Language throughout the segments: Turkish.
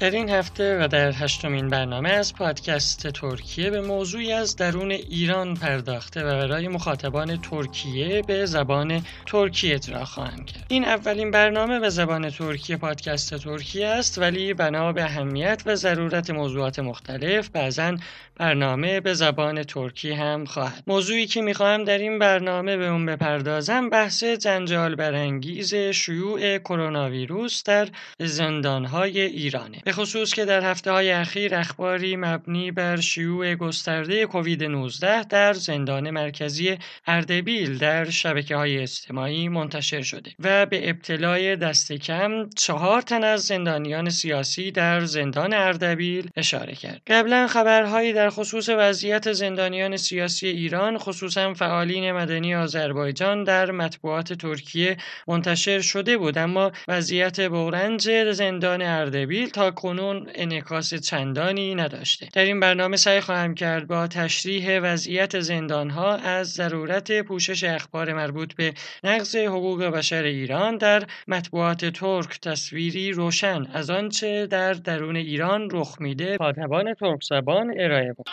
در این هفته و در هشتمین برنامه از پادکست ترکیه به موضوعی از درون ایران پرداخته و برای مخاطبان ترکیه به زبان ترکیه اجرا خواهم کرد. این اولین برنامه به زبان ترکیه پادکست ترکیه است ولی بنا به اهمیت و ضرورت موضوعات مختلف بعضا برنامه به زبان ترکی هم خواهد. موضوعی که می‌خواهم در این برنامه به اون بپردازم بحث جنجال برانگیز شیوع کرونا ویروس در زندانهای ایرانه. به خصوص که در هفته های اخیر اخباری مبنی بر شیوع گسترده کووید 19 در زندان مرکزی اردبیل در شبکه های اجتماعی منتشر شده و به ابتلای دست کم چهار تن از زندانیان سیاسی در زندان اردبیل اشاره کرد. قبلا خبرهایی در خصوص وضعیت زندانیان سیاسی ایران خصوصا فعالین مدنی آذربایجان در مطبوعات ترکیه منتشر شده بود اما وضعیت بغرنج زندان اردبیل تا کنون انعکاس چندانی نداشته در این برنامه سعی خواهم کرد با تشریح وضعیت زندانها از ضرورت پوشش اخبار مربوط به نقض حقوق بشر ایران در مطبوعات ترک تصویری روشن از آنچه در درون ایران رخ میده کاتبان ترک زبان ارائه بود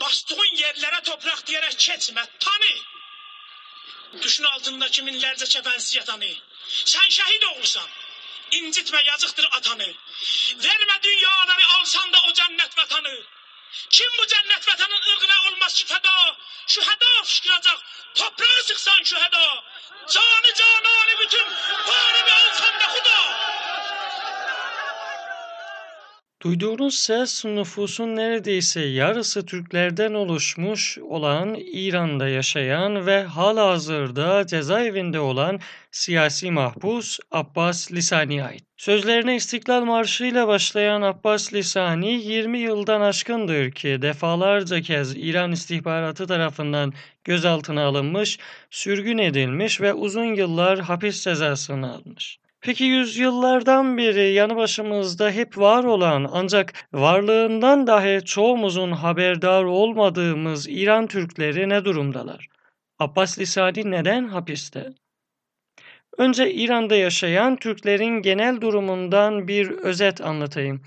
Bastığın yerlere toprak diyerek keçme. Tanı. Düşün altındaki minlerce kefensiz yatanı. Sen şehit olursan. İncitme yazıktır atanı. Verme dünyaları alsan da o cennet vatanı. Kim bu cennet vatanın ırgına olmaz ki feda? Şu heda fışkıracak. Toprağı sıksan şu heda. Canı cananı bütün. Bari bir alsan da huda. Duyduğunuz ses nüfusun neredeyse yarısı Türklerden oluşmuş olan İran'da yaşayan ve halihazırda cezaevinde olan siyasi mahpus Abbas Lisani'ye ait. Sözlerine İstiklal Marşı ile başlayan Abbas Lisani 20 yıldan aşkındır ki defalarca kez İran istihbaratı tarafından gözaltına alınmış, sürgün edilmiş ve uzun yıllar hapis cezasını almış. Peki yüzyıllardan beri yanı başımızda hep var olan ancak varlığından dahi çoğumuzun haberdar olmadığımız İran Türkleri ne durumdalar? Abbas Lisani neden hapiste? Önce İran'da yaşayan Türklerin genel durumundan bir özet anlatayım.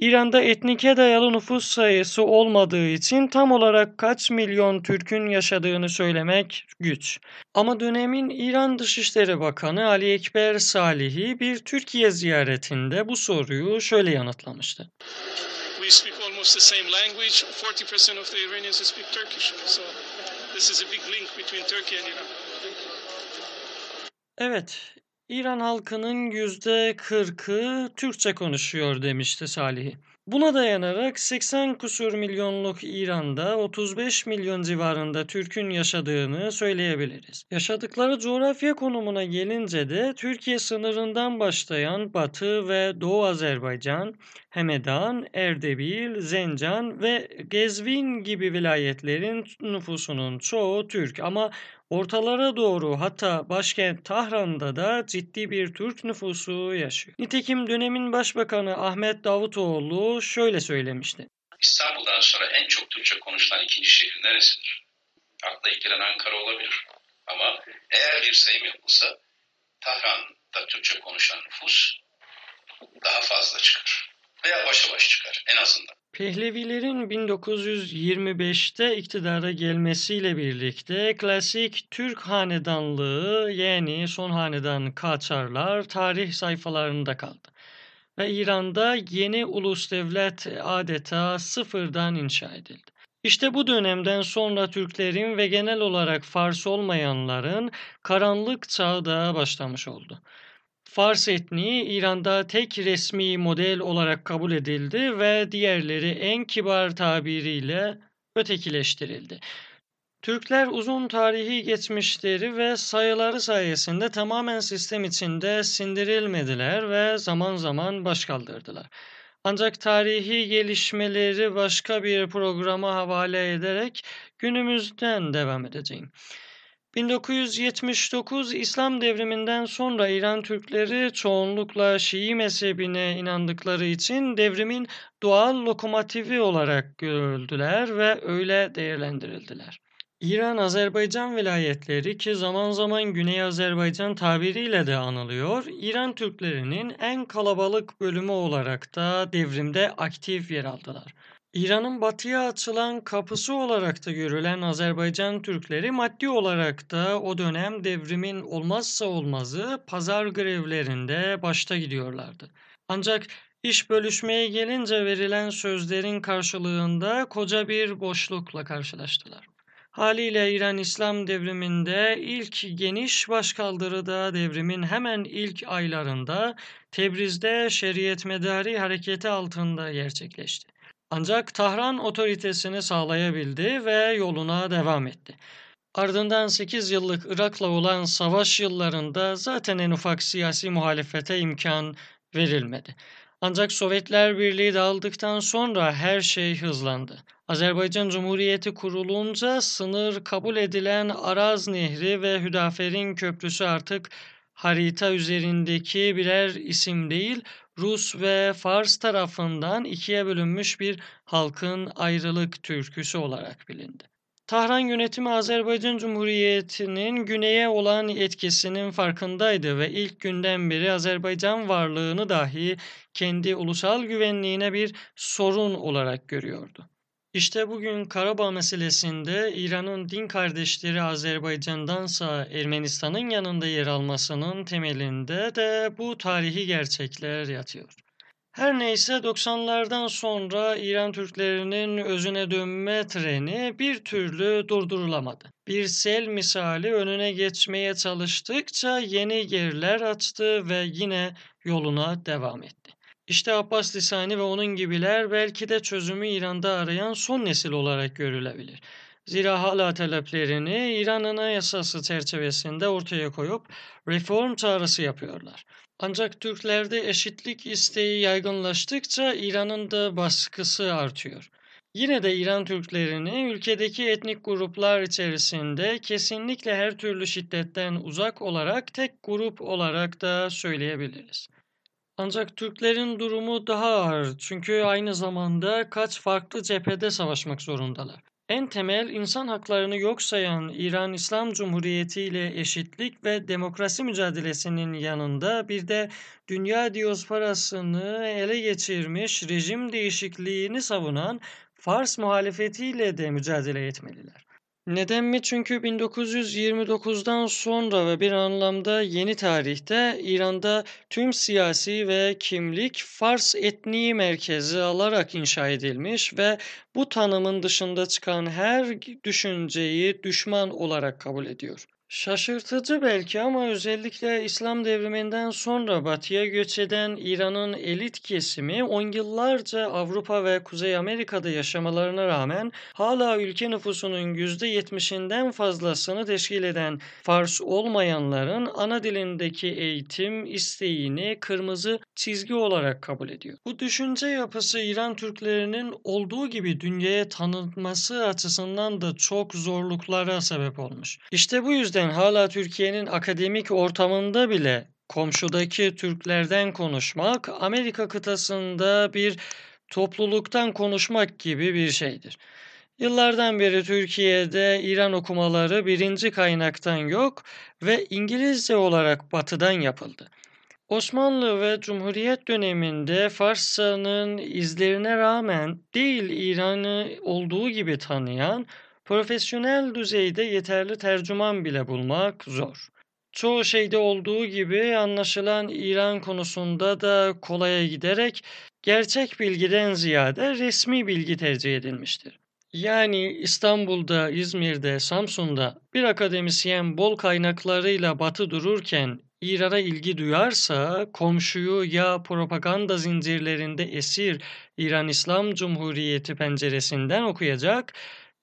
İran'da etnike dayalı nüfus sayısı olmadığı için tam olarak kaç milyon Türk'ün yaşadığını söylemek güç. Ama dönemin İran Dışişleri Bakanı Ali Ekber Salihi bir Türkiye ziyaretinde bu soruyu şöyle yanıtlamıştı. We speak almost the same language. 40% of the Iranians speak Turkish. So this is a big link between Turkey and Iran. Evet, İran halkının yüzde 40'ı Türkçe konuşuyor demişti Salih. Buna dayanarak 80 kusur milyonluk İran'da 35 milyon civarında Türk'ün yaşadığını söyleyebiliriz. Yaşadıkları coğrafya konumuna gelince de Türkiye sınırından başlayan Batı ve Doğu Azerbaycan, Hemedan, Erdebil, Zencan ve Gezvin gibi vilayetlerin nüfusunun çoğu Türk ama Ortalara doğru hatta başkent Tahran'da da ciddi bir Türk nüfusu yaşıyor. Nitekim dönemin başbakanı Ahmet Davutoğlu şöyle söylemişti. İstanbul'dan sonra en çok Türkçe konuşulan ikinci şehir neresidir? Akla ilk gelen Ankara olabilir. Ama eğer bir sayım yapılsa Tahran'da Türkçe konuşan nüfus daha fazla çıkar. Veya başa baş çıkar en azından. Pehlevilerin 1925'te iktidara gelmesiyle birlikte klasik Türk hanedanlığı yani son hanedan Kaçarlar tarih sayfalarında kaldı. Ve İran'da yeni ulus devlet adeta sıfırdan inşa edildi. İşte bu dönemden sonra Türklerin ve genel olarak Fars olmayanların karanlık çağı da başlamış oldu. Fars etniği İran'da tek resmi model olarak kabul edildi ve diğerleri en kibar tabiriyle ötekileştirildi. Türkler uzun tarihi geçmişleri ve sayıları sayesinde tamamen sistem içinde sindirilmediler ve zaman zaman başkaldırdılar. Ancak tarihi gelişmeleri başka bir programa havale ederek günümüzden devam edeceğim. 1979 İslam devriminden sonra İran Türkleri çoğunlukla Şii mezhebine inandıkları için devrimin doğal lokomotivi olarak görüldüler ve öyle değerlendirildiler. İran Azerbaycan vilayetleri ki zaman zaman Güney Azerbaycan tabiriyle de anılıyor, İran Türklerinin en kalabalık bölümü olarak da devrimde aktif yer aldılar. İran'ın batıya açılan kapısı olarak da görülen Azerbaycan Türkleri maddi olarak da o dönem devrimin olmazsa olmazı pazar grevlerinde başta gidiyorlardı. Ancak iş bölüşmeye gelince verilen sözlerin karşılığında koca bir boşlukla karşılaştılar. Haliyle İran İslam devriminde ilk geniş başkaldırıda devrimin hemen ilk aylarında Tebriz'de şeriyet medari hareketi altında gerçekleşti. Ancak Tahran otoritesini sağlayabildi ve yoluna devam etti. Ardından 8 yıllık Irak'la olan savaş yıllarında zaten en ufak siyasi muhalefete imkan verilmedi. Ancak Sovyetler Birliği dağıldıktan sonra her şey hızlandı. Azerbaycan Cumhuriyeti kurulunca sınır kabul edilen Araz Nehri ve Hüdaferin Köprüsü artık harita üzerindeki birer isim değil, Rus ve Fars tarafından ikiye bölünmüş bir halkın ayrılık türküsü olarak bilindi. Tahran yönetimi Azerbaycan Cumhuriyeti'nin güneye olan etkisinin farkındaydı ve ilk günden beri Azerbaycan varlığını dahi kendi ulusal güvenliğine bir sorun olarak görüyordu. İşte bugün Karabağ meselesinde İran'ın din kardeşleri Azerbaycan'dansa Ermenistan'ın yanında yer almasının temelinde de bu tarihi gerçekler yatıyor. Her neyse 90'lardan sonra İran Türklerinin özüne dönme treni bir türlü durdurulamadı. Bir sel misali önüne geçmeye çalıştıkça yeni yerler açtı ve yine yoluna devam etti. İşte Abbas Lisani ve onun gibiler belki de çözümü İran'da arayan son nesil olarak görülebilir. Zira hala taleplerini İran Anayasası çerçevesinde ortaya koyup reform çağrısı yapıyorlar. Ancak Türklerde eşitlik isteği yaygınlaştıkça İran'ın da baskısı artıyor. Yine de İran Türklerini ülkedeki etnik gruplar içerisinde kesinlikle her türlü şiddetten uzak olarak tek grup olarak da söyleyebiliriz. Ancak Türklerin durumu daha ağır çünkü aynı zamanda kaç farklı cephede savaşmak zorundalar. En temel insan haklarını yok sayan İran İslam Cumhuriyeti ile eşitlik ve demokrasi mücadelesinin yanında bir de dünya diosparasını ele geçirmiş rejim değişikliğini savunan Fars muhalefetiyle de mücadele etmeliler. Neden mi? Çünkü 1929'dan sonra ve bir anlamda yeni tarihte İran'da tüm siyasi ve kimlik Fars etniği merkezi alarak inşa edilmiş ve bu tanımın dışında çıkan her düşünceyi düşman olarak kabul ediyor. Şaşırtıcı belki ama özellikle İslam devriminden sonra batıya göç eden İran'ın elit kesimi on yıllarca Avrupa ve Kuzey Amerika'da yaşamalarına rağmen hala ülke nüfusunun %70'inden fazlasını teşkil eden Fars olmayanların ana dilindeki eğitim isteğini kırmızı çizgi olarak kabul ediyor. Bu düşünce yapısı İran Türklerinin olduğu gibi dünyaya tanınması açısından da çok zorluklara sebep olmuş. İşte bu yüzden yüzden hala Türkiye'nin akademik ortamında bile komşudaki Türklerden konuşmak Amerika kıtasında bir topluluktan konuşmak gibi bir şeydir. Yıllardan beri Türkiye'de İran okumaları birinci kaynaktan yok ve İngilizce olarak batıdan yapıldı. Osmanlı ve Cumhuriyet döneminde Farsçanın izlerine rağmen değil İran'ı olduğu gibi tanıyan Profesyonel düzeyde yeterli tercüman bile bulmak zor. Çoğu şeyde olduğu gibi anlaşılan İran konusunda da kolaya giderek gerçek bilgiden ziyade resmi bilgi tercih edilmiştir. Yani İstanbul'da, İzmir'de, Samsun'da bir akademisyen bol kaynaklarıyla batı dururken İran'a ilgi duyarsa komşuyu ya propaganda zincirlerinde esir İran İslam Cumhuriyeti penceresinden okuyacak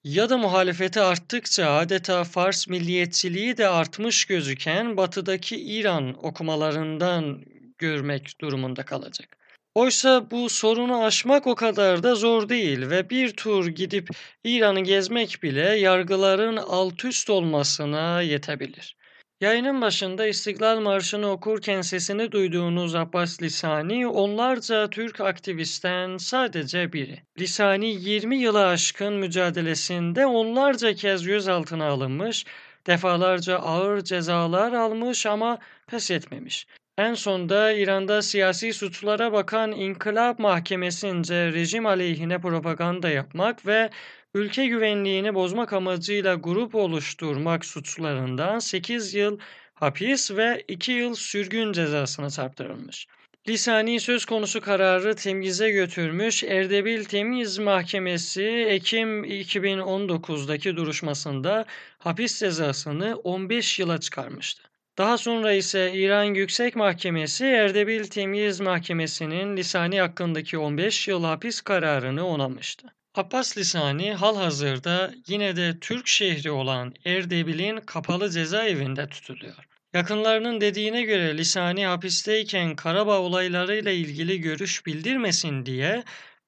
ya da muhalefeti arttıkça adeta Fars milliyetçiliği de artmış gözüken batıdaki İran okumalarından görmek durumunda kalacak. Oysa bu sorunu aşmak o kadar da zor değil ve bir tur gidip İran'ı gezmek bile yargıların alt üst olmasına yetebilir. Yayının başında İstiklal Marşı'nı okurken sesini duyduğunuz Abbas Lisani onlarca Türk aktivistten sadece biri. Lisani 20 yılı aşkın mücadelesinde onlarca kez gözaltına alınmış, defalarca ağır cezalar almış ama pes etmemiş. En sonda İran'da siyasi suçlara bakan İnkılap Mahkemesi'nce rejim aleyhine propaganda yapmak ve ülke güvenliğini bozmak amacıyla grup oluşturmak suçlarından 8 yıl hapis ve 2 yıl sürgün cezasına çarptırılmış. Lisani söz konusu kararı temyize götürmüş Erdebil Temiz Mahkemesi Ekim 2019'daki duruşmasında hapis cezasını 15 yıla çıkarmıştı. Daha sonra ise İran Yüksek Mahkemesi Erdebil Temyiz Mahkemesi'nin Lisani hakkındaki 15 yıl hapis kararını onamıştı. Abbas Lisani halhazırda yine de Türk şehri olan Erdebil'in kapalı cezaevinde tutuluyor. Yakınlarının dediğine göre Lisani hapisteyken Karabağ olaylarıyla ilgili görüş bildirmesin diye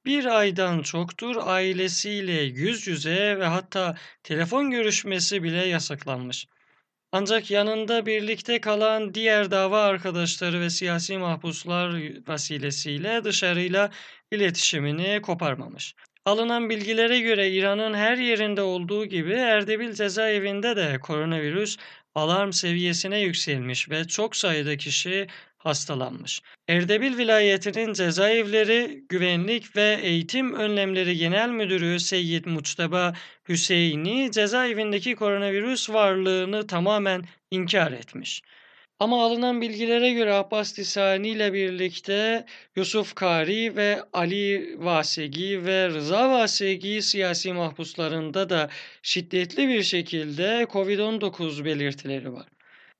bir aydan çoktur ailesiyle yüz yüze ve hatta telefon görüşmesi bile yasaklanmış. Ancak yanında birlikte kalan diğer dava arkadaşları ve siyasi mahpuslar vesilesiyle dışarıyla iletişimini koparmamış. Alınan bilgilere göre İran'ın her yerinde olduğu gibi Erdebil cezaevinde de koronavirüs alarm seviyesine yükselmiş ve çok sayıda kişi hastalanmış. Erdebil vilayetinin cezaevleri güvenlik ve eğitim önlemleri genel müdürü Seyyid Muçtaba Hüseyini cezaevindeki koronavirüs varlığını tamamen inkar etmiş. Ama alınan bilgilere göre Abbas Lisani ile birlikte Yusuf Kari ve Ali Vasegi ve Rıza Vasegi siyasi mahpuslarında da şiddetli bir şekilde COVID-19 belirtileri var.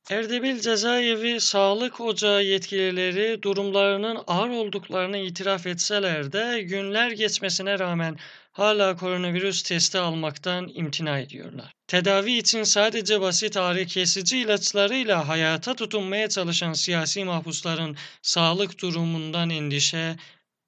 Erdebil Cezaevi Sağlık Ocağı yetkilileri durumlarının ağır olduklarını itiraf etseler de günler geçmesine rağmen hala koronavirüs testi almaktan imtina ediyorlar. Tedavi için sadece basit ağrı kesici ilaçlarıyla hayata tutunmaya çalışan siyasi mahpusların sağlık durumundan endişe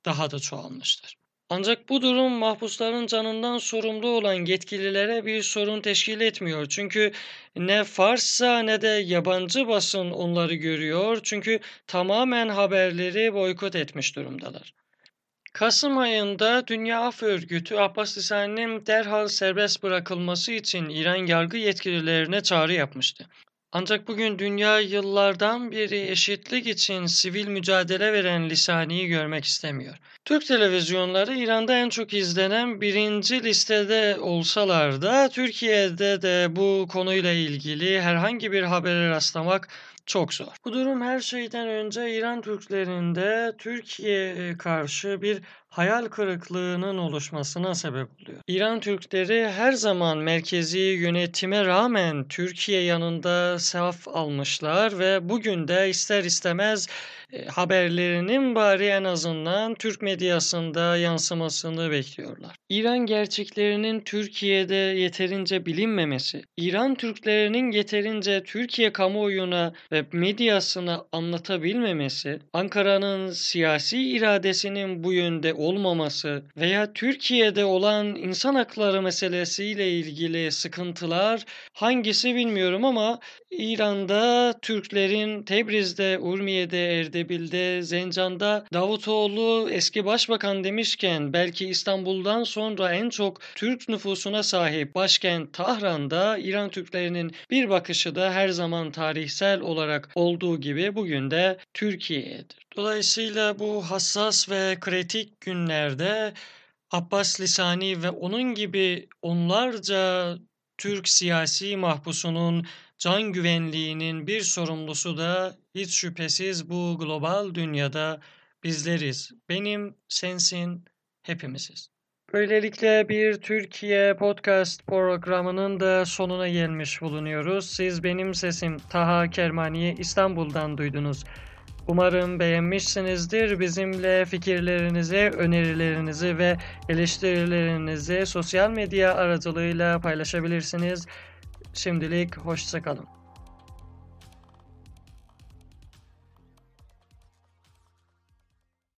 daha da çoğalmıştır. Ancak bu durum mahpusların canından sorumlu olan yetkililere bir sorun teşkil etmiyor. Çünkü ne Farsça ne de yabancı basın onları görüyor. Çünkü tamamen haberleri boykot etmiş durumdalar. Kasım ayında Dünya Af Örgütü Abbas Lisani'nin derhal serbest bırakılması için İran yargı yetkililerine çağrı yapmıştı. Ancak bugün dünya yıllardan beri eşitlik için sivil mücadele veren Lisani'yi görmek istemiyor. Türk televizyonları İran'da en çok izlenen birinci listede olsalar da Türkiye'de de bu konuyla ilgili herhangi bir habere rastlamak çok zor. Bu durum her şeyden önce İran Türklerinde Türkiye karşı bir hayal kırıklığının oluşmasına sebep oluyor. İran Türkleri her zaman merkezi yönetime rağmen Türkiye yanında saf almışlar ve bugün de ister istemez e, haberlerinin bari en azından Türk medyasında yansımasını bekliyorlar. İran gerçeklerinin Türkiye'de yeterince bilinmemesi, İran Türklerinin yeterince Türkiye kamuoyuna ve medyasına anlatabilmemesi, Ankara'nın siyasi iradesinin bu yönde olmaması veya Türkiye'de olan insan hakları meselesiyle ilgili sıkıntılar hangisi bilmiyorum ama İran'da Türklerin Tebriz'de, Urmiye'de, Erdebil'de, Zencan'da Davutoğlu eski başbakan demişken belki İstanbul'dan sonra en çok Türk nüfusuna sahip başkent Tahran'da İran Türklerinin bir bakışı da her zaman tarihsel olarak olduğu gibi bugün de Türkiye'dir. Dolayısıyla bu hassas ve kritik günlerde Abbas Lisani ve onun gibi onlarca Türk siyasi mahpusunun can güvenliğinin bir sorumlusu da hiç şüphesiz bu global dünyada bizleriz. Benim, sensin, hepimiziz. Böylelikle bir Türkiye podcast programının da sonuna gelmiş bulunuyoruz. Siz benim sesim Taha Kermani'yi İstanbul'dan duydunuz. Umarım beğenmişsinizdir. Bizimle fikirlerinizi, önerilerinizi ve eleştirilerinizi sosyal medya aracılığıyla paylaşabilirsiniz. Şimdilik hoşçakalın.